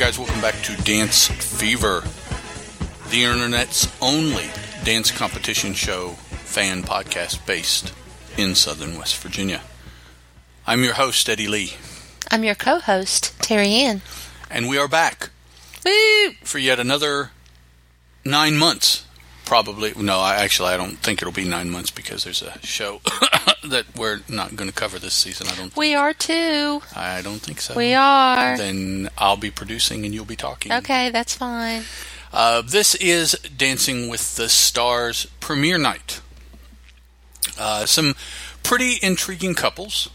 Guys, welcome back to Dance Fever, the internet's only dance competition show fan podcast based in southern West Virginia. I'm your host, Eddie Lee, I'm your co-host, Terry Ann. and we are back Woo! for yet another nine months. Probably, no, I actually I don't think it'll be nine months because there's a show that we're not going to cover this season. I don't. We are too. I don't think so. We are. Then I'll be producing and you'll be talking. Okay, that's fine. Uh, this is Dancing with the Stars premiere night. Uh, some pretty intriguing couples.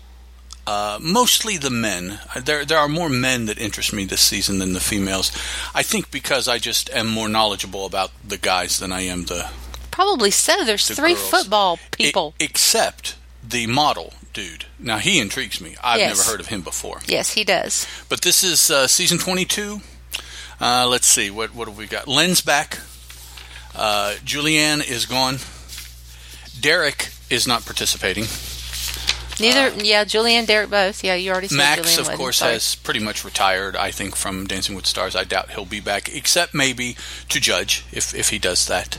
Uh, mostly the men. Uh, There, there are more men that interest me this season than the females. I think because I just am more knowledgeable about the guys than I am the Probably so. There's The three girls. football people. Except the model dude. Now he intrigues me. I've Yes. never heard of him before. yes, he does. But this is uh, season 22. Uh, let's see what what have we got? Len's back. Uh, Julianne is gone. Derek is not participating. Neither. yeah, Julianne, Derek, both. Yeah, you already said Max, Julianne of course, Sorry. has pretty much retired. I think from Dancing with Stars. I doubt he'll be back, except maybe to judge if if he does that.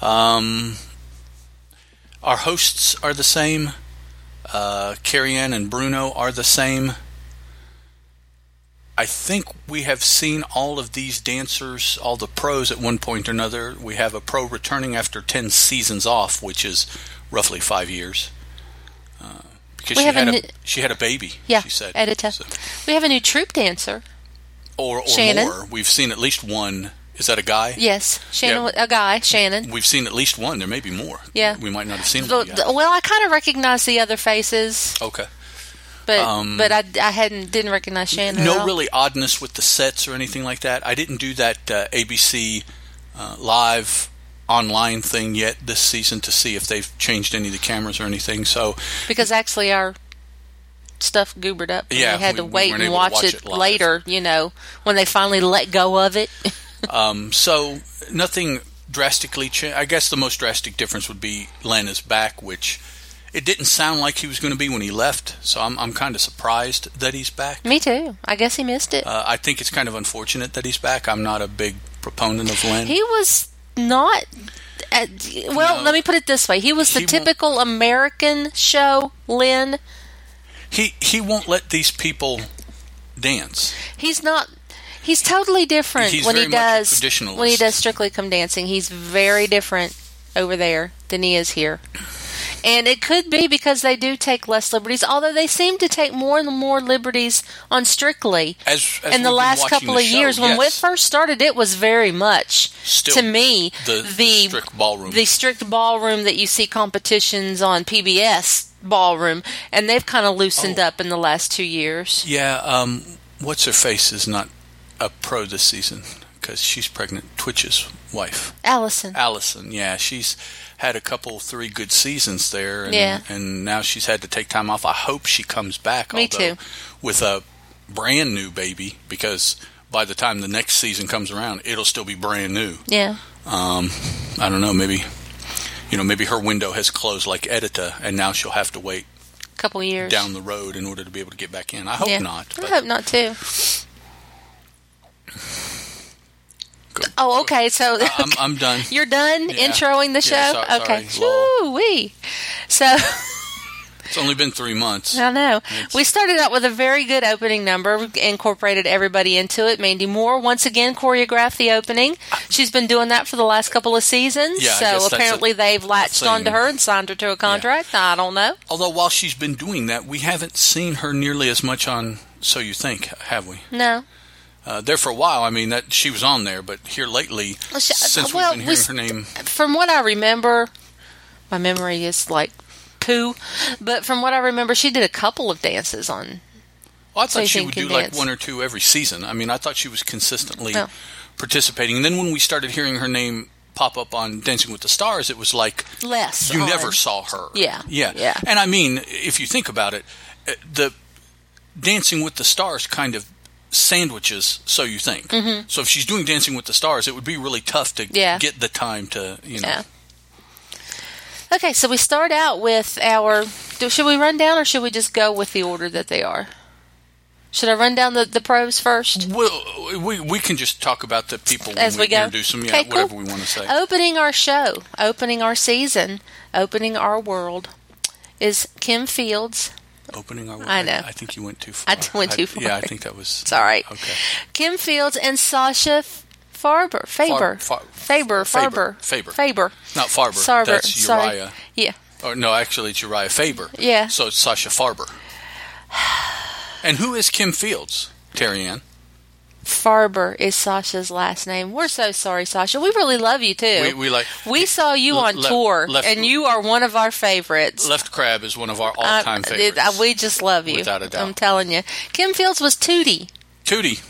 Um, our hosts are the same. Uh, Carrie Ann and Bruno are the same. I think we have seen all of these dancers, all the pros at one point or another. We have a pro returning after 10 seasons off, which is roughly five years. Uh, because We she had, a, new- she had a baby, Yeah, she said. Edyta. So- We have a new troop dancer. or or Shannon. more. We've seen at least one. Is that a guy? Yes, Shannon, Yeah. a guy, Shannon. We've seen at least one. There may be more. Yeah. We might not have seen The- them the- well, I kind of recognize the other faces, okay. but Um, but I, I hadn't didn't recognize Shannon. no all. really oddness with the sets or anything like that. I didn't do that uh, ABC uh, live online thing yet this season to see if they've changed any of the cameras or anything. So because actually our stuff goobered up. Yeah, we had we- to wait weren't and watch, watch it, it later. You know, when they finally let go of it. um, so nothing drastically changed. I guess the most drastic difference would be Len is back, which it didn't sound like he was going to be when he left. So I'm I'm kind of surprised that he's back. Me too. I guess he missed it. Uh, I think it's kind of unfortunate that he's back. I'm not a big proponent of Len. he was not. At, well, No. let me put it this way: he was the He typical American show. Len. he he won't let these people dance. He's not. He's totally different He's when he very much a does when he does Strictly Come Dancing. He's very different over there than he is here. And it could be because they do take less liberties, although they seem to take more and more liberties on Strictly. As, as in the last couple the of show, years, when it yes. first started, it was very much Still to me the, the strict ballroom. the strict ballroom that you see competitions on PBS ballroom, and they've kind of loosened Oh. up in the last two years. yeah, um, what's her face is not a pro this season because she's pregnant. Twitch's wife, Allison, Allison. Yeah, she's had a couple, three good seasons there, and, Yeah. and now she's had to take time off. I hope she comes back. Me too. With a brand new baby because. By the time the next season comes around, it'll still be brand new. yeah, Um, I don't know. Maybe, you know, maybe her window has closed like Edyta, and now she'll have to wait a couple years down the road in order to be able to get back in. I hope yeah. not. I hope not too. Go- Oh, okay. So I- I'm, I'm done. you're done Yeah. introing the show. Yeah, so- okay. Woo wee. So It's only been three months. I know It's- we started out with a very good opening number. We incorporated everybody into it. Mandy Moore once again choreographed the opening. She's been doing that for the last couple of seasons. Yeah, so apparently a they've latched onto her and signed her to a contract. I don't know. Although while she's been doing that, we haven't seen her nearly as much on So You Think, have we? No. Uh, there for a while. I mean, that she was on there, but here lately, Well, she- since well, we've been we hearing her name, From what I remember, my memory is like poo. But from what I remember, she did a couple of dances on. well, I thought she would do like one or two every season. I mean, I thought she was consistently Oh. participating. And then when we started hearing her name pop up on Dancing with the Stars, it was like Less. you on- never saw her. Yeah, yeah, yeah. And I mean, if you think about it, uh, the Dancing with the Stars kind of sandwiches. So you think. Mm-hmm. So if she's doing Dancing with the Stars, it would be really tough to Yeah. get the time to you know. Yeah. Okay, so we start out with our. do- Should we run down or should we just go with the order that they are? Should I run down the, the pros first? Well, we we can just talk about the people when As we go? introduce them. Yeah, Okay, cool. whatever we want to say. Opening our show, opening our season, opening our world is Kim Fields. Opening our. I know. I, think you went too far. I went too far. Yeah, I think that was. It's all right. Okay. Kim Fields and Sasha Farber. Faber. Far- Faber. Faber. Farber. Faber. Faber. Not Farber. Sarver. That's Sorry. Uriah. Yeah. Or no, actually, it's Uriah Faber. Yeah. So it's Sasha Farber. And who is Kim Fields? Terry Ann. Farber is Sasha's last name. We're so sorry, Sasha. We really love you too. We, we like We saw you on left- tour, left- and you are one of our favorites. Left Crab is one of our Uh, all-time it- favorites. uh, we just love you. Without a doubt. I'm telling you. Kim Fields was Tootie. Tootie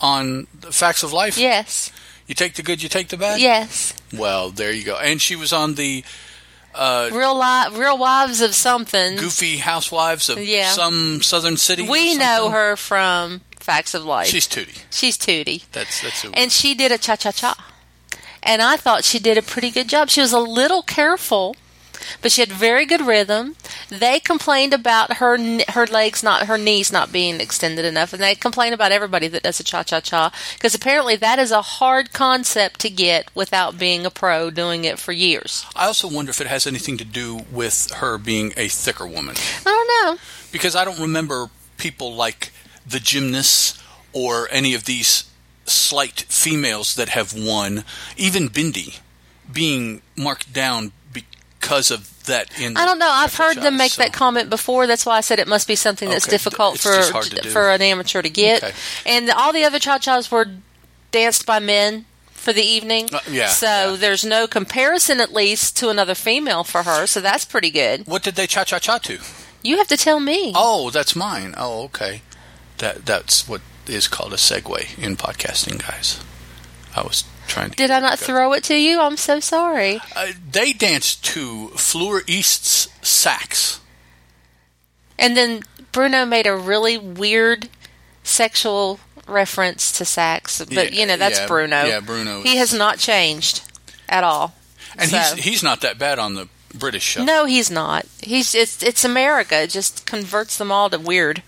on the Facts of Life. Yes. You take the good, you take the bad. Yes. Well, there you go. And she was on the uh, Real li- Real Wives of something. Goofy Housewives of Yeah. some southern city. we know her from Facts of Life. She's Tootie. She's Tootie. That's that's who. And she did a cha cha cha. And I thought she did a pretty good job. She was a little careful, but she had very good rhythm. They complained about her her legs not her knees not being extended enough, and they complain about everybody that does a cha cha cha because apparently that is a hard concept to get without being a pro doing it for years. I also wonder if it has anything to do with her being a thicker woman, I don't know. because I don't remember people like the gymnasts or any of these slight females that have won, even Bindi, being marked down because of that. In I don't know. I've heard cha-cha-cha, them make so- that comment before. That's why I said it must be something that's Okay, difficult it's for just hard to do. for an amateur to get. Okay. And all the other cha chas were danced by men for the evening. Uh, yeah, So yeah. there's no comparison, at least, to another female for her. So that's pretty good. What did they cha cha cha to? You have to tell me. Oh, that's mine. Oh, okay. That that's what is called a segue in podcasting, guys. I was trying to. Did I not throw it to you? I'm so sorry. Uh, they danced to Fleur East's sax. And then Bruno made a really weird sexual reference to sax, but Yeah, you know that's yeah, Bruno. yeah, Bruno He has not changed at all. And So- he's he's not that bad on the British show. No, he's not. He's it's it's America. It just converts them all to weird.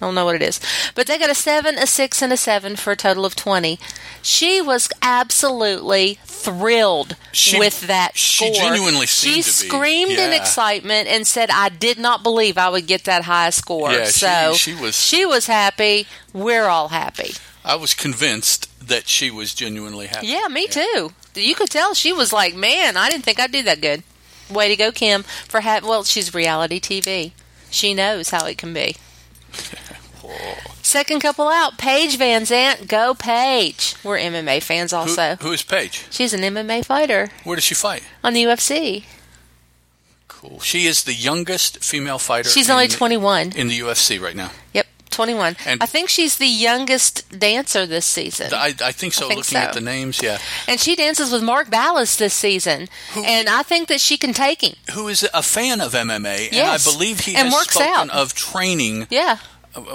I don't know what it is. But they got a seven, a six, and a seven for a total of twenty. She was absolutely thrilled She- with that score. she genuinely She seemed to be. She screamed in excitement and said, "I did not believe I would get that high score." Yeah, so she was- she was happy. We're all happy. I was convinced that she was genuinely happy. Yeah, me too. You could tell she was like, "Man, I didn't think I'd do that good." Way to go, Kim! For ha- well, she's reality TV. She knows how it can be. Second couple out, Paige VanZant. Go Paige. We're MMA fans Who, also. who is Paige? She's an MMA fighter Where does she fight? on the UFC. Cool. She is the youngest female fighter. She's in only the- 21. in the UFC right now. Yep, 21. And- I think she's the youngest dancer this season. I, I think so. think looking at the names, yeah. and she dances with Mark Ballas this season. Who- and I think that she can take him. Who is a fan of MMA, yes. and I believe he And has works spoken out. of training. Yeah.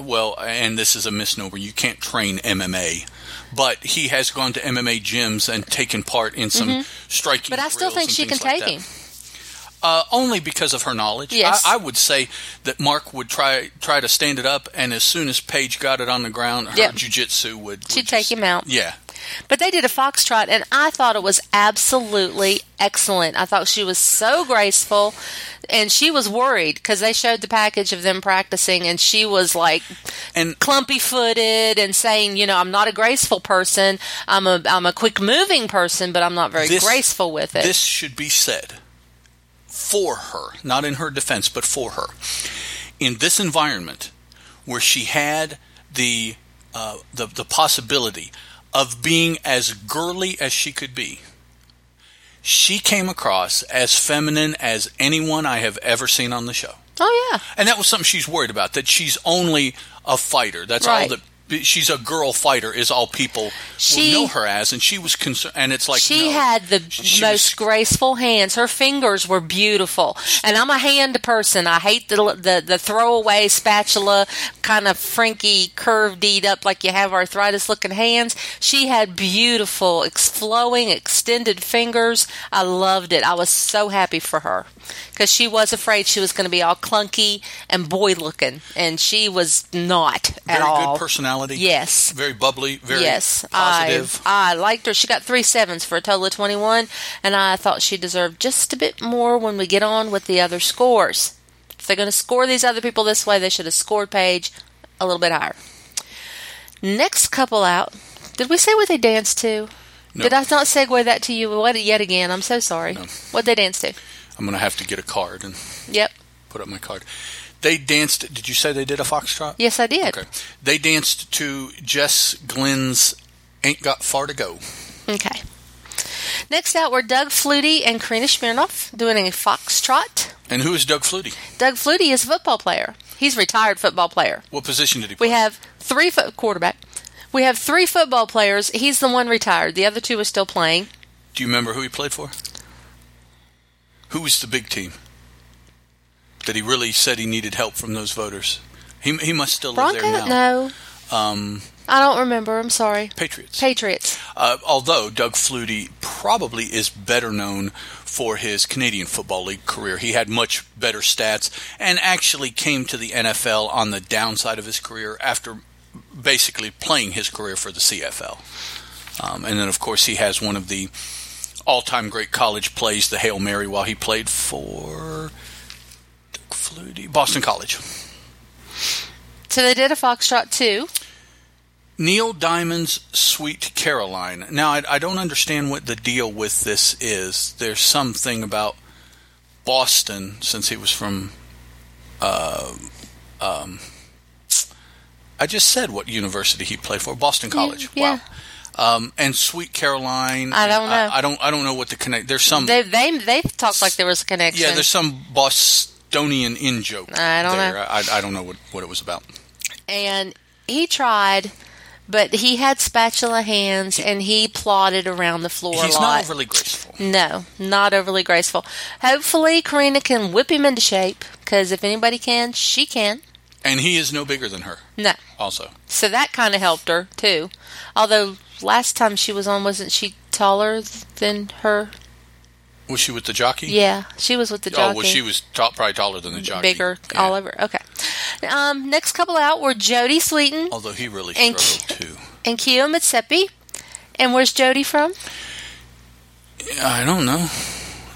Well, and this is a misnomer. You can't train MMA, but he has gone to MMA gyms and taken part in some striking. Mm-hmm. But I still think she can like take that. him. Uh, only because of her knowledge. Yes. I, I would say that Mark would try try to stand it up, and as soon as Paige got it on the ground, her Yep. jujitsu would, would She'd take him out. Yeah, But they did a foxtrot, and I thought it was absolutely excellent. I thought she was so graceful, and she was worried because they showed the package of them practicing, and she was like and clumpy footed and saying, you know, I'm not a graceful person. I'm a I'm a quick moving person, but I'm not very This- graceful with it. this should be said for her, not in her defense, but for her. In this environment where she had the uh, the, the possibility of being as girly as she could be, she came across as feminine as anyone I have ever seen on the show. oh yeah, And that was something she's worried about, that she's only a fighter. That's Right. all that she's a girl fighter is all people She- will know her as and she was concerned and it's like she no. had the She most was- graceful hands. Her fingers were beautiful, and I'm a hand person. I hate the the, the throwaway spatula kind of franky, curved up like you have arthritis looking hands. She had beautiful, ex- flowing, extended fingers. I loved it. I was so happy for her because she was afraid she was going to be all clunky and boy looking, and she was not at Very all. good personality. Yes. Very bubbly. Very yes, positive. I, I liked her. She got three sevens for a total of 21, and I thought she deserved just a bit more when we get on with the other scores. If they're going to score these other people this way, they should have scored Paige a little bit higher. Next couple out. Did we say what they danced to? No. Did I not segue that to you what, yet again? I'm so sorry. No. What they dance to? I'm going to have to get a card and Yep. put up my card. They danced. Did you say they did a foxtrot? Yes, I did. Okay. They danced to Jess Glynne's "Ain't Got Far to Go." Okay. Next out were Doug Flutie and Karina Smirnoff doing a foxtrot. And who is Doug Flutie? Doug Flutie is a football player. He's a retired football player. What position did he play? We have three foot quarterback. We have three football players. He's the one retired. The other two are still playing. Do you remember who he played for? Who was the big team that he really said he needed help from those voters? He, he must still live there now. No, Um, I don't remember. I'm sorry. Patriots. Patriots. Uh, although Doug Flutie probably is better known for his Canadian Football League career. He had much better stats and actually came to the NFL on the downside of his career after basically playing his career for the CFL. Um, and then, of course, he has one of the all time great college plays, the Hail Mary, while he played for Boston College. So they did a foxtrot too. Neil Diamond's Sweet Caroline. Now, I, I don't understand what the deal with this is. There's something about Boston, since he was from. Uh, um, I just said what university he played for. Boston College. yeah. Wow. Um, and Sweet Caroline. I don't know. I, don't. I don't know what the connect. There's some. They they they talked like there was a connection. yeah, there's some Bostonian in joke. I don't there. know. I, I don't know what, what it was about. and he tried, but he had spatula hands and he plodded around the floor He's a lot. not overly graceful. No, not overly graceful. Hopefully, Karina can whip him into shape because if anybody can, she can. And he is no bigger than her, No, also. so that kind of helped her too. Although last time she was on, wasn't she taller than her? Was she with the jockey? Yeah, she was with the jockey. Oh, well, she was probably taller than the jockey. bigger Yeah. all over. Okay. Um, next couple out were Jodie Sweetin Although he really And- struggled too. and Keo Motsepe. And where's Jody from? I don't know.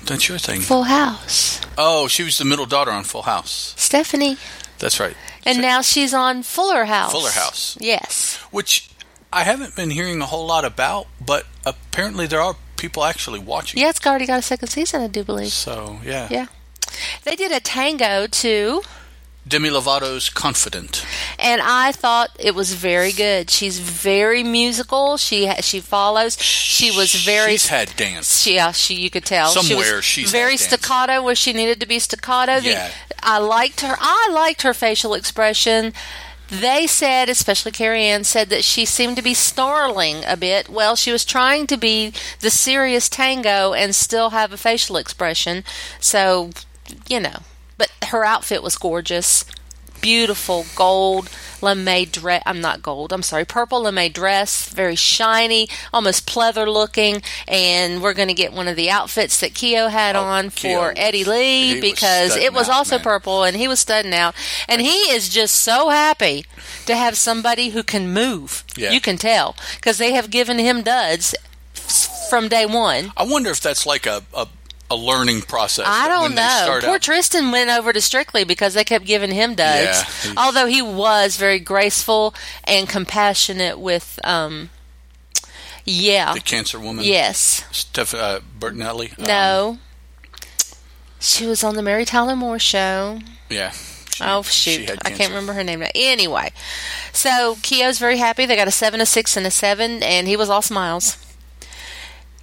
That's your thing. Full House. Oh, she was the middle daughter on Full House. Stephanie. That's right. And So- now she's on Fuller House. Fuller House. Yes. which I haven't been hearing a whole lot about, but apparently there are people actually watching. Yeah, it's already got a second season, I do believe. So yeah. Yeah. They did a tango too, Demi Lovato's Confident. and I thought it was very good. She's very musical. She she follows. She was very She's had dance. She, yeah, she you could tell Somewhere she was she's very staccato where she needed to be staccato. The- Yeah. I liked her. I liked her facial expression. They said, especially Carrie Ann, said that she seemed to be snarling a bit. Well, she was trying to be the serious tango and still have a facial expression. So, you know, but her outfit was gorgeous. Beautiful gold lame dress. I'm not gold. I'm sorry, purple lame dress, very shiny, almost pleather looking. And we're going to get one of the outfits that Keo had Oh, on Keo. for Eddie Lee He because studding it was out, also man. purple and he was studding out. And he is just so happy to have somebody who can move. Yeah. You can tell because they have given him duds from day one. I wonder if that's like a a, a learning process. I don't know. Poor out, Tristan went over to Strictly because they kept giving him duds. Yeah, Although he was very graceful and compassionate with, um, yeah, the cancer woman. yes, Steph uh, Bertinelli. Um, no. She was on the Mary Tyler Moore show. yeah. She- Oh shoot, I can't remember her name now. Anyway, so Keo's very happy. They got a seven, a six, and a seven, and he was all smiles.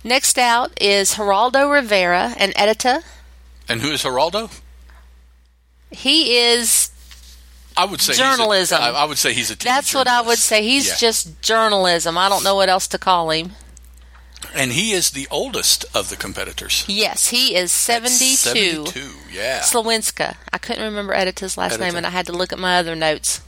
Next out is Geraldo Rivera and Edyta. And who is Geraldo? He is. I would say Journalism. I, I would say he's a. That's what I would say. He's Yeah. just journalism. I don't know what else to call him. and he is the oldest of the competitors. Yes, he is seventy-two. Seventy-two. Yeah. Sliwinska. I couldn't remember Edyta's last Edyta. name, and I had to look at my other notes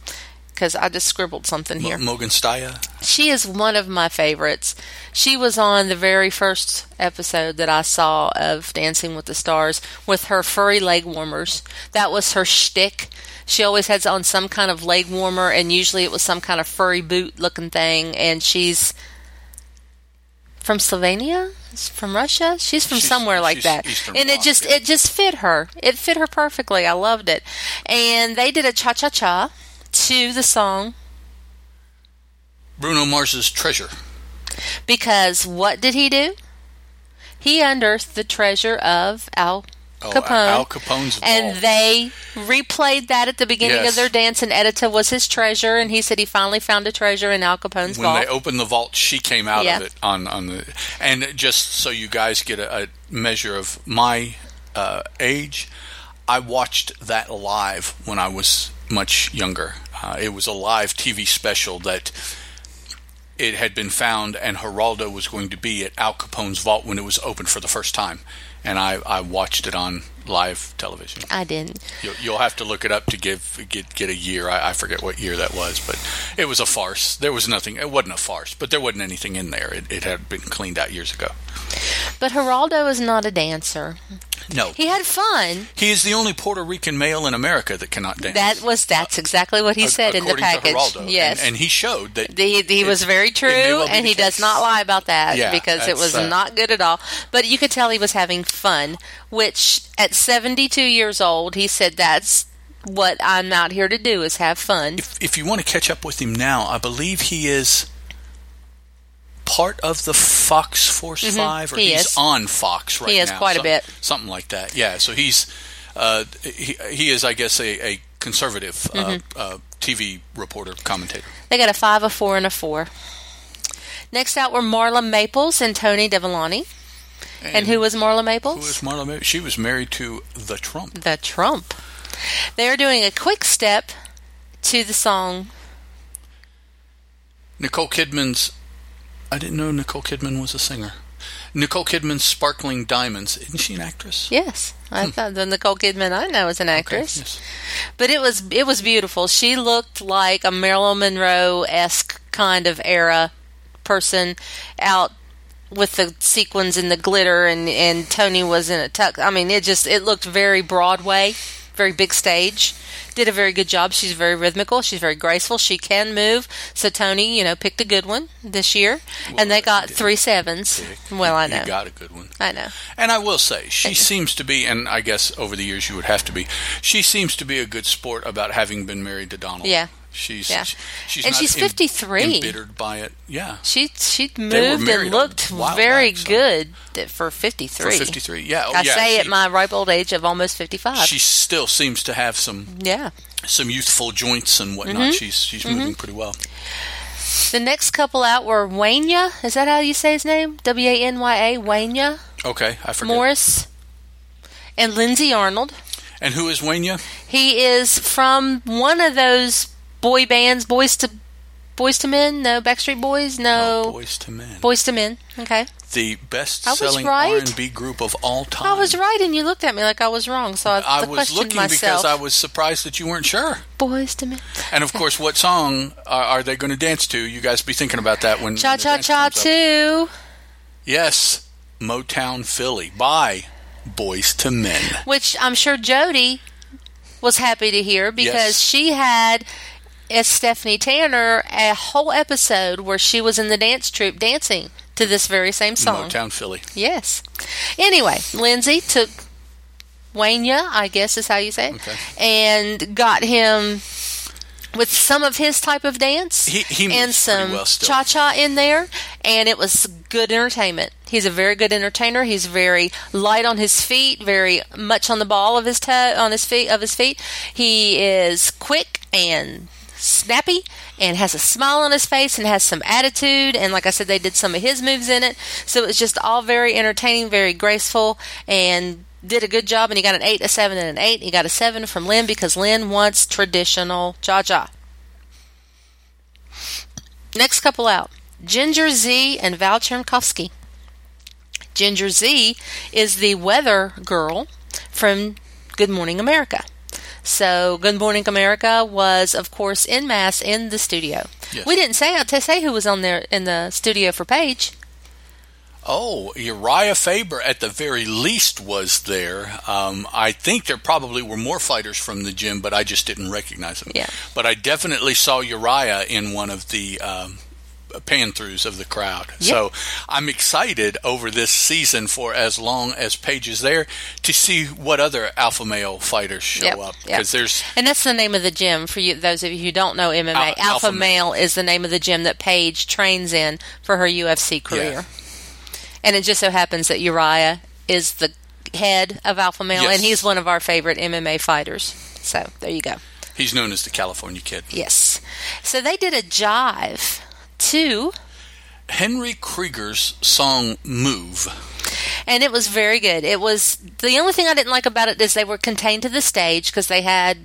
because I just scribbled something here. Mogan Staya. She is one of my favorites. She was on the very first episode that I saw of Dancing with the Stars with her furry leg warmers. That was her shtick. She always has on some kind of leg warmer, and usually it was some kind of furry boot looking thing. And she's from Slovenia, from Russia. She's from She's- somewhere like that, Eastern and it just yeah. it just fit her. It fit her perfectly. I loved it. And they did a cha cha cha to the song Bruno Mars's Treasure. because what did he do? He unearthed the treasure of Al Oh, Capone. Al Capone's and they replayed that at the beginning Yes. of their dance, and Edyta was his treasure, and he said he finally found a treasure in Al Capone's when vault. they opened the vault, she came out Yeah. of it on on the. And just so you guys get a, a measure of my uh, age, I watched that live when I was much younger. Uh, it was a live TV special that it had been found, and Geraldo was going to be at Al Capone's vault when it was opened for the first time, and I, I watched it on live television. I didn't. You'll, you'll have to look it up to give get get a year. I, I forget what year that was, but it was a farce. There was nothing. It wasn't a farce, but there wasn't anything in there. It, it had been cleaned out years ago. But Geraldo is not a dancer. No, He had fun. he is the only Puerto Rican male in America that cannot dance. That was that's exactly what he said in the package. Geraldo. Yes. and, and he showed that. he, he was very true, well and the he does not lie about that Yeah, because it was uh, not good at all. But you could tell he was having fun, which at 72 years old, he said, That's what I'm out here to do is have fun. if, if you want to catch up with him now, I believe he is part of the Fox Force Five, or Mm-hmm. he he's is. on Fox right now. He is now. quite a bit. something like that. Yeah, so he's uh, he, he is, I guess, a, a conservative Mm-hmm. uh, uh, TV reporter commentator. They got a 5, a 4, and a 4. Next out were Marla Maples and Tony Dovolani. And, who was Marla Maples? Who is Marla? Maples? She was married to the Trump. the Trump. They are doing a quick step to the song. Nicole Kidman's. I didn't know Nicole Kidman was a singer. Nicole Kidman's "Sparkling Diamonds." Isn't she an actress? Yes, I thought the Nicole Kidman I know is an Hmm. Okay, actress. yes. But it was it was beautiful. She looked like a Marilyn Monroe esque kind of era person out with the sequins and the glitter and, and Tony was in a tuck. I mean it just it looked very Broadway, very big stage. Did a very good job. She's very rhythmical. She's very graceful. She can move. So Tony, you know, picked a good one this year, and they got three sevens. Well, I know, You got a good one. I know. And I will say, she seems to be, and I guess over the years you would have to be, she seems to be a good sport about having been married to Donald. Yeah. She's, Yeah. she's And she's em- 53. embittered by it. Yeah. She she moved and looked very back, so- good for 53. For 53. Yeah. Oh, I yeah, say she, at my ripe old age of almost 55. She still seems to have some yeah. Some youthful joints and whatnot. Mm-hmm. She's she's moving pretty well. The next couple out were Wanya. Is that how you say his name? W A N Y A. Wanya Okay, I forget. Morris. And Lindsay Arnold. And who is Wanya? He is from one of those boy bands, Boys to Boyz II Men. No, Backstreet Boys. No, Boyz II Men. Boyz II Men. Okay, the best-selling right. R&B group of all time. I was right, and you looked at me like I was wrong. So I, I was looking myself. because I was surprised that you weren't sure. Boyz II Men. And of course, what song are, are they going to dance to? You guys be thinking about that when Cha cha cha too. Yes, Motown Philly by Boyz II Men. which I'm sure Jodie was happy to hear because Yes. she had as Stephanie Tanner a whole episode where she was in the dance troupe dancing to this very same song. Motown Philly. Yes. Anyway, Lindsay took Wanya, I guess is how you say it, Okay. and got him with some of his type of dance He- he and some well cha cha in there, and it was good entertainment. He's a very good entertainer. He's very light on his feet, very much on the ball of his toe, on his feet of his feet. He is quick and snappy and has a smile on his face and has some attitude. And like I said they did some of his moves in it. So it was just all very entertaining very graceful and did a good job. And he got an 8 a 7 and an 8 he got a 7 from Len because Len wants traditional cha-cha next couple out. Ginger Zee and Val Chmerkovskiy. Ginger Zee is the weather girl from Good Morning America So Good Morning America was, of course, in mass in the studio. Yes. We didn't say to say who was on there in the studio for Paige. Oh, Uriah Faber at the very least was there. Um, I think there probably were more fighters from the gym, but I just didn't recognize them. Yeah. But I definitely saw Uriah in one of the um, pan throughs of the crowd. So I'm excited over this season for as long as Paige is there to see what other alpha male fighters show Yep, up yep. because there's And that's the name of the gym for you. Those of you who don't know MMA, Al- Alpha, Alpha Male is the name of the gym that Paige trains in for her UFC career. And it just so happens that Uriah is the head of Alpha Male, Yes. and he's one of our favorite MMA fighters. So there you go. he's known as the California Kid. Yes. So they did a jive to, Henry Krieger's song "Move." and it was very good. It was the only thing I didn't like about it is they were contained to the stage because they had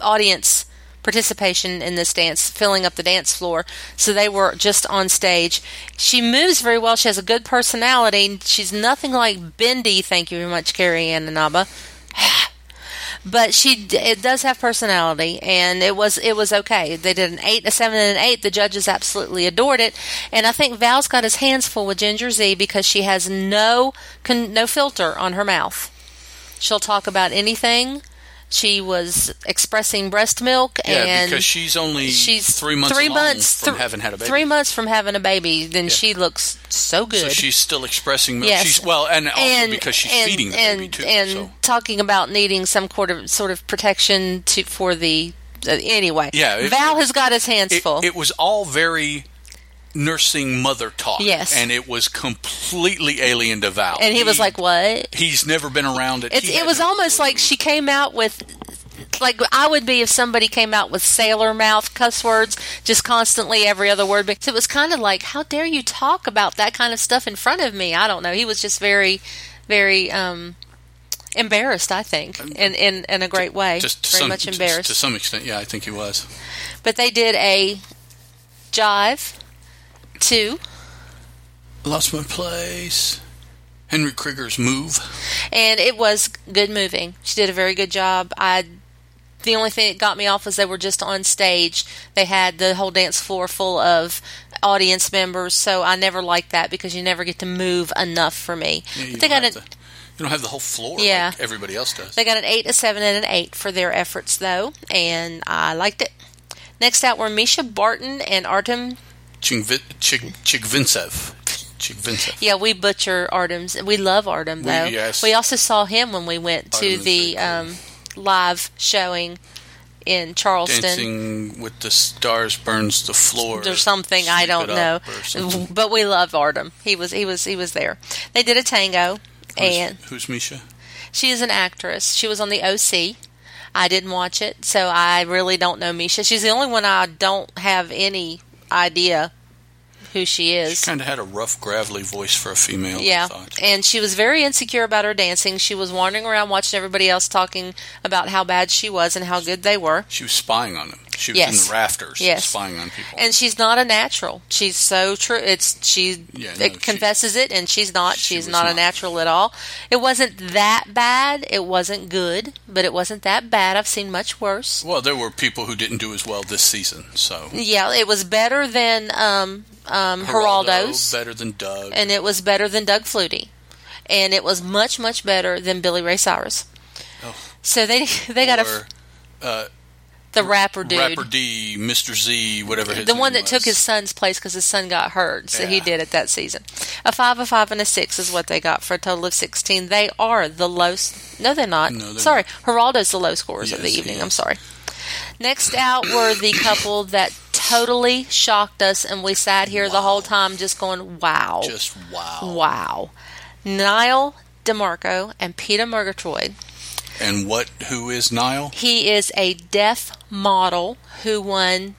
audience participation in this dance, filling up the dance floor. So they were just on stage. She moves very well. She has a good personality. She's nothing like Bindi. Thank you very much, Carrie Ann Inaba. But she it does have personality, and it was it was okay. They did an eight, a seven, and an eight. The judges absolutely adored it, and I think Val's got his hands full with Ginger Zee because she has no no filter on her mouth. She'll talk about anything. She was expressing breast milk, Yeah, and because she's only she's three months three months from having had a baby. Three months from having a baby, then she looks so good. So she's still expressing milk. Yes. She's well, and also and, because she's and, feeding the and, baby too. and so. talking about needing some sort of sort of protection to for the uh, anyway. Yeah, it- Val has got his hands It, full. it was all very nursing mother talk. Yes. and it was completely alien to Val. and he was like, "What?" he's never been around it. It was no almost clue. like she came out with, like I would be if somebody came out with sailor mouth cuss words, just constantly every other word. Because it was kind of like, how dare you talk about that kind of stuff in front of me? I don't know. He was just very, very um, embarrassed. I think, in in, in a great way, just to very some, much to- embarrassed. to some extent. Yeah, I think he was. but they did a jive two, Lost my place. Henry Krieger's move. and it was good moving. She did a very good job. I the only thing that got me off was they were just on stage. They had the whole dance floor full of audience members, so I never liked that because you never get to move enough for me. Yeah, you, they don't an the, you don't have the whole floor Yeah. like everybody else does. they got an eight, a seven, and an eight for their efforts though, and I liked it. Next out were Mischa Barton and Artem. Chigvi- Chigvintsev. Chigvintsev. Yeah, we butcher Artem's. We love Artem though. yes. We also saw him when we went Artem to the um, live showing in Charleston. Dancing with the stars burns the floor. or something I don't know. up or something. But we love Artem. He was he was he was there. They did a tango, and Who's, who's Mischa? she is an actress. She was on the OC. I didn't watch it, so I really don't know Mischa. She's the only one I don't have any idea who she is. She Kind of had a rough, gravelly voice for a female. Yeah, and she was very insecure about her dancing. She was wandering around watching everybody else talking about how bad she was and how good they were. She was spying on them. She was Yes. in the rafters, Yes. spying on people. And she's not a natural. She's so true. It's she Yeah, no, it she- confesses it, and she's not. she she's was not, a natural at all. It wasn't that bad. It wasn't good, but it wasn't that bad. I've seen much worse. well, there were people who didn't do as well this season. So Yeah, it was better than um, um, Geraldo's, better than Doug. and it was better than Doug Flutie, and it was much much better than Billy Ray Cyrus. Oh. So they they got a or, uh, the rapper dude. Rapper D, Mr. Z, whatever his the one that took his son's place because his son got hurt, so he did it that season. A five, a five, and a six is what they got for a total of sixteen. They are the low. No, they're not. No, they're sorry, Geraldo's the low scorers of the evening. I'm sorry. Next out were the couple that totally shocked us, and we sat here the whole time just going, "Wow, Just wow. wow." Nyle DiMarco and Peta Murgatroyd. And what? Who is Nyle? He is a deaf model who won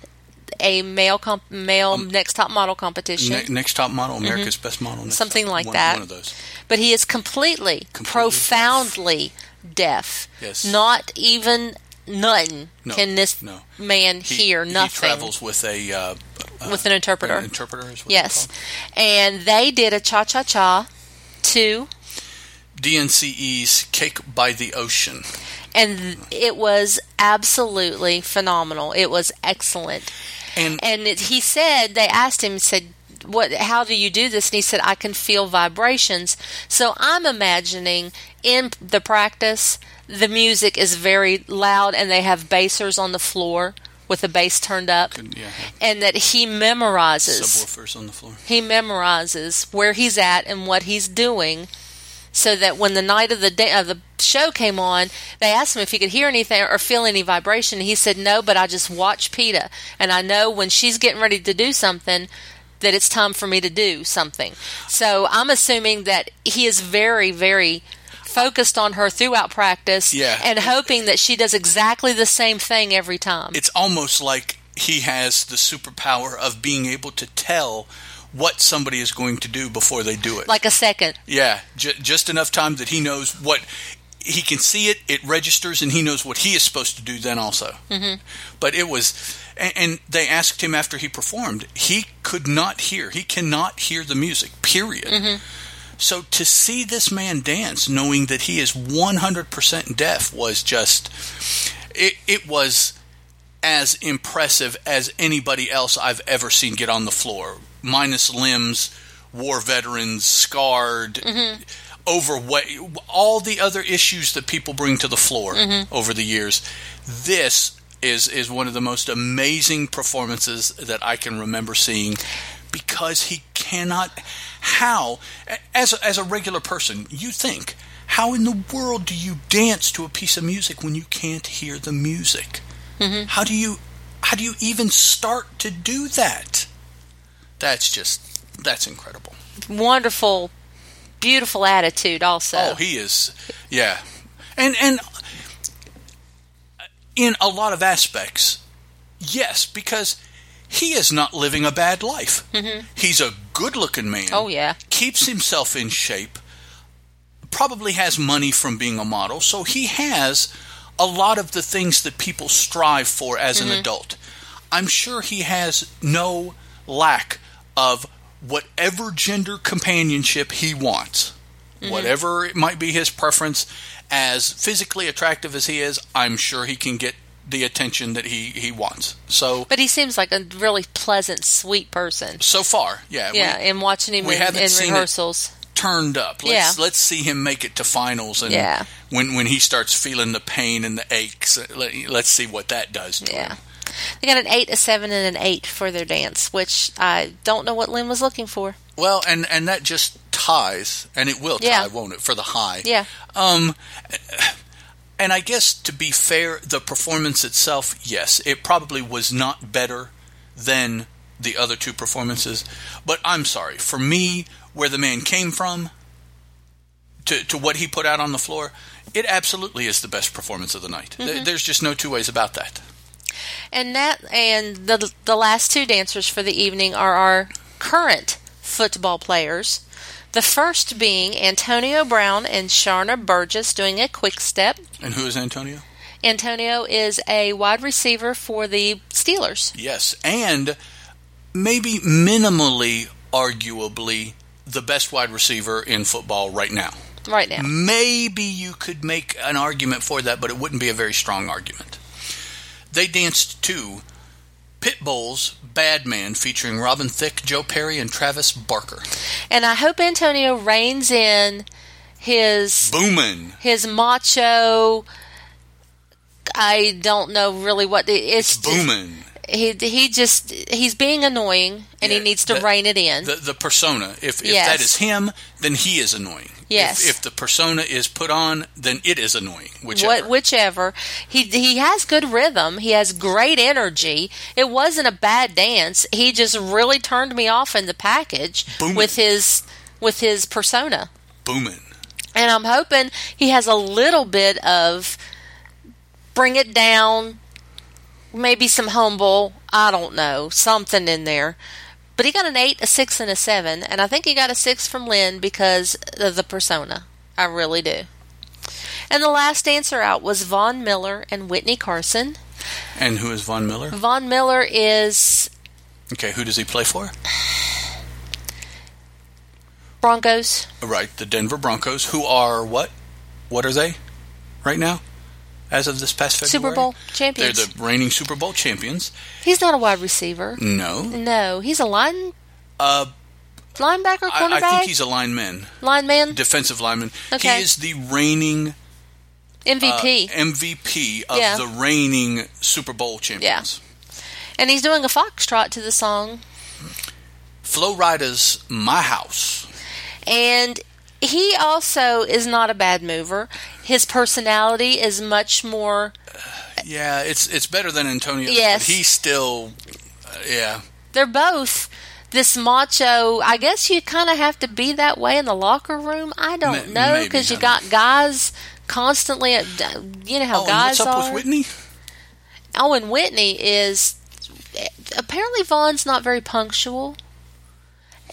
a male comp- male next top model competition. Ne- next top model, America's best model, next Mm-hmm. Something top- like one, that. One of those. but he is completely, Completely profoundly deaf. Yes. Not even nothing No, can this no. man He, hear. Nothing. He travels with a uh, with an interpreter. an interpreter. Is what yes, and they did a cha cha cha to. DNCE's Cake by the Ocean. and it was absolutely phenomenal. It was excellent. And And it, he said they asked him said what how do you do this and he said I can feel vibrations. So I'm imagining in the practice the music is very loud and they have bassers on the floor with the bass turned up yeah, and that he memorizes subwoofers on the floor. he memorizes where he's at and what he's doing so that when the night of the day of the show came on they asked him if he could hear anything or feel any vibration. He said no but i just watch peta and i know when she's getting ready to do something that it's time for me to do something. So i'm assuming that he is very very focused on her throughout practice Yeah. and hoping that she does exactly the same thing every time. It's almost like he has the superpower of being able to tell what somebody is going to do before they do it. like a second Yeah, j- just enough time that he knows what he can see it, it registers, and he knows what he is supposed to do then also. Mm-hmm. But it was, and, and they asked him after he performed, he could not hear, he cannot hear the music, period. So to see this man dance, knowing that he is 100% deaf, was just, it, it was as impressive as anybody else I've ever seen get on the floor, minus limbs, war veterans, scarred, mm-hmm. overweight, all the other issues that people bring to the floor mm-hmm. over the years. This is is one of the most amazing performances that I can remember seeing because he cannot how as a, as a regular person you think how in the world do you dance to a piece of music when you can't hear the music? Mm-hmm. How do you how do you even start to do that that's just that's incredible. Wonderful beautiful attitude also. Oh he is yeah. And and in a lot of aspects yes because he is not living a bad life. Mm-hmm. He's a good looking man. Oh, yeah. keeps himself in shape. Probably has money from being a model. So he has a lot of the things that people strive for as an mm-hmm. adult. I'm sure he has no lack of whatever gender companionship he wants mm-hmm. whatever it might be his preference as physically attractive as he is i'm sure he can get the attention that he he wants so But he seems like a really pleasant, sweet person. so far yeah we- Yeah, and watching him we in, haven't in seen rehearsals. turned up. Let's Yeah. let's see him make it to finals, and Yeah. when when he starts feeling the pain and the aches, let, let's see what that does. To Yeah. him. They got an 8, a 7, and an 8 for their dance, which I don't know what Len was looking for. Well, and and that just ties, and it will tie, Yeah. won't it, for the high? Yeah. Um, and I guess to be fair, the performance itself, yes, it probably was not better than the other two performances. But I'm sorry, for me, where the man came from, to to what he put out on the floor, it absolutely is the best performance of the night. There- There's just no two ways about that. And that and the the last two dancers for the evening are our current football players. The first being Antonio Brown and Sharna Burgess doing a quick step. And who is Antonio? Antonio is a wide receiver for the Steelers. Yes, and maybe minimally, arguably, the best wide receiver in football right now. Right now. Maybe you could make an argument for that, but it wouldn't be a very strong argument. They danced to Pitbull's Bad Man featuring Robin Thicke, Joe Perry, and Travis Barker. And I hope Antonio reins in his Boomin'. his macho I don't know really what the, it's Boomin'. He he just he's being annoying and Yeah, he needs to rein it in. The, the persona. If, if Yes. that is him, then he is annoying. Yes. If, if the persona is put on, then it is annoying. Whichever. What, whichever he he has good rhythm, he has great energy. It wasn't a bad dance. He just really turned me off in the package Booming. with his with his persona. Boomin'. And I'm hoping he has a little bit of bring it down, maybe some humble, I don't know, something in there. But he got an 8, a 6, and a 7. And I think he got a 6 from Len because of the persona. I really do. And the last dancer out was Von Miller and Whitney Carson. And who is Von Miller? Von Miller is Okay, who does he play for? Broncos. Right, the Denver Broncos, who are what? What are they right now? As of this past February. Super Bowl champions. They're the reigning Super Bowl champions. He's not a wide receiver. No. No, he's a line Uh, linebacker, I, cornerback, I think he's a lineman, lineman, defensive lineman. Okay. He is the reigning uh, MVP, MVP of Yeah. the reigning Super Bowl champions. Yeah. and he's doing a foxtrot to the song. Flo Rida's My House. And he also is not a bad mover. His personality is much more. Yeah, it's it's better than Antonio. Yes. But he's still, uh, yeah. They're both this macho. I guess you kind of have to be that way in the locker room. I don't know because you got guys constantly. At, you know how oh, guys what's up are. with Witney? Oh, and Witney is apparently Von's not very punctual,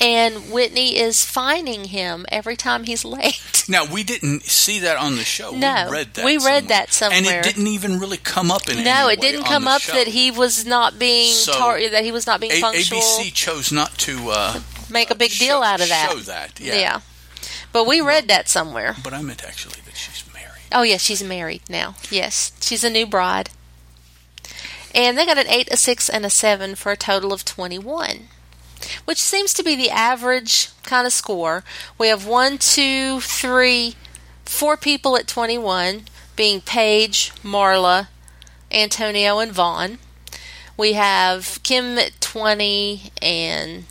and Witney is fining him every time he's late. Now we didn't see that on the show. No, we read that. we read somewhere. that and it didn't even really come up in. no, it didn't come up show. that he was not being So, tar- that he was not being A- punctual. ABC chose not to uh, make a big show, deal out of that. Show that, yeah. yeah. But we read that somewhere. But I meant actually that she's married. Oh, yes, she's married now. Yes, she's a new bride. And they got an 8, a 6, and a 7 for a total of 21, which seems to be the average kind of score. We have one, two, three, four people at 21, being Paige, Marla, Antonio, and Von. We have Kim at 20 and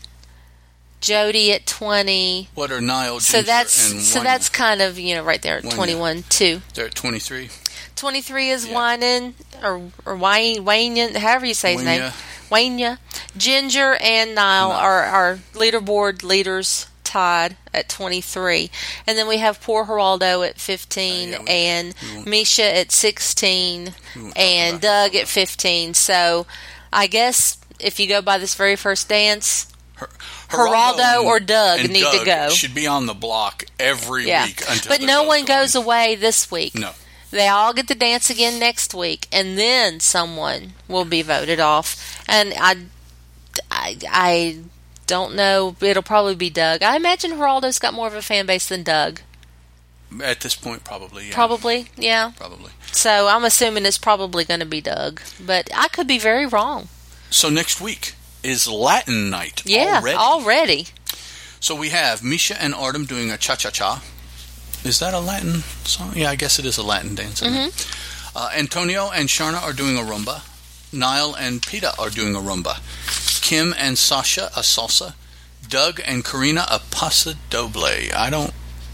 Jodie at 20. What are Nyle? So that's so that's kind of you know right there at Wanya. 21 too. they're at twenty three. 23 is Yeah. Winan or or Wayne Wayne however you say his name. Wanya. Wayne. Ginger and Nyle are our leaderboard leaders tied at 23. And then we have poor Geraldo at 15 Uh, yeah, we- and we Mischa at 16 We won't talk and Doug at 15. So I guess if you go by this very first dance, Her- Geraldo and- or Doug need to go. Should be on the block every yeah. week until. But no one goes away this week. No. They all get to dance again next week, and then someone will be voted off. And I, I, I don't know. It'll probably be Doug. I imagine Geraldo's got more of a fan base than Doug. At this point, probably. Yeah, Probably, yeah. Probably. So I'm assuming it's probably going to be Doug, but I could be very wrong. So next week is Latin night. Yeah, already. already. So we have Mischa and Artem doing a cha cha cha. Is that a Latin song? Yeah, I guess it is a Latin dance. Mm-hmm. Uh, Antonio and Sharna are doing a rumba. Nyle and Peta are doing a rumba. Kim and Sasha a salsa. Doug and Karina a paso doble. I don't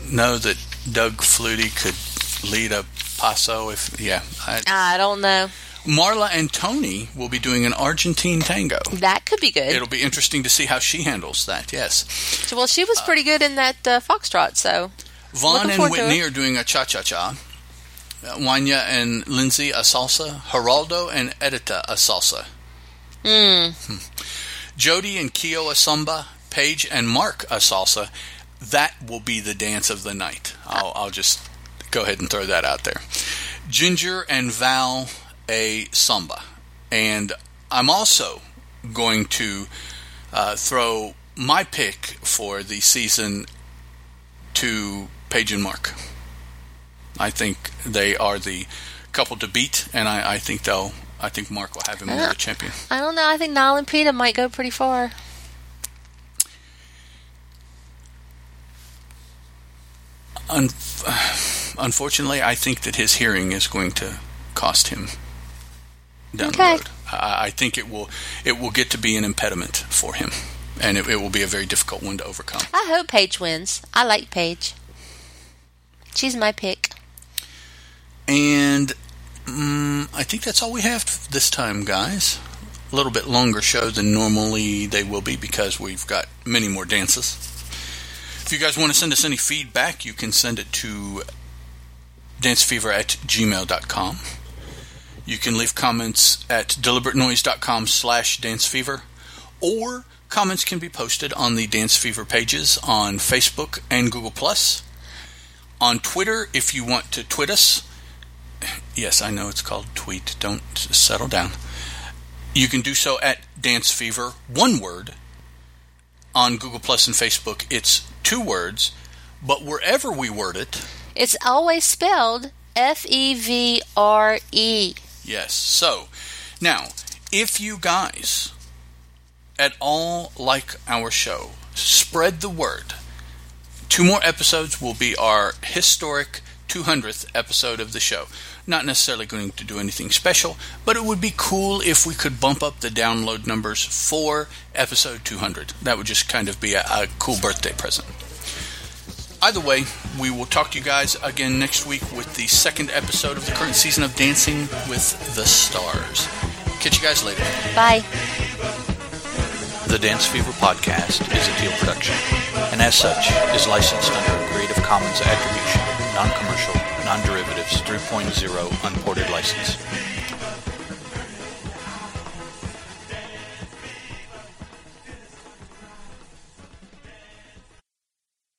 know that Doug Flutie could lead a paso if yeah. I, I don't know. Marla and Tony will be doing an Argentine tango. That could be good. It'll be interesting to see how she handles that. Yes. well, she was pretty good in that uh, foxtrot, so Von and Witney are doing a cha cha cha. Wanya and Lindsay a salsa. Geraldo and Edyta a salsa. mm, Jodie and Keo a samba. Paige and Mark a salsa. That will be the dance of the night. I'll, I'll just go ahead and throw that out there. Ginger and Val a samba. And I'm also going to uh, throw my pick for the season to Paige and Mark. I think they are the couple to beat, and I, I think they'll. I think Mark will have him as the champion. I don't know. I think Nyle and Peta might go pretty far. Un- unfortunately, I think that his hearing is going to cost him down Okay. the road. I, I think it will. It will get to be an impediment for him, and it, it will be a very difficult one to overcome. I hope Paige wins. I like Paige. She's my pick. And mm, I think that's all we have this time, guys. A little bit longer show than normally they will be because we've got many more dances. If you guys want to send us any feedback, you can send it to dancefever at gmail.com. You can leave comments at deliberatenoise.com slash dancefever, or comments can be posted on the Dance Fever pages on Facebook and Google+. Plus. On Twitter, if you want to tweet us, yes, I know it's called tweet, don't settle down. You can do so at Dance Fever, one word. On Google Plus and Facebook, it's two words, but wherever we word it, It's always spelled F E V R E. Yes. So, now, if you guys at all like our show, spread the word. Two more episodes will be our historic 200th episode of the show. Not necessarily going to do anything special, but it would be cool if we could bump up the download numbers for episode 200. That would just kind of be a, a cool birthday present. Either way, we will talk to you guys again next week with the second episode of the current season of Dancing with the Stars. Catch you guys later. Bye. The Dance Fever podcast is a Deal production, and as such, is licensed under a Creative Commons Attribution, Non-Commercial, Non-Derivatives 3.0 Unported license.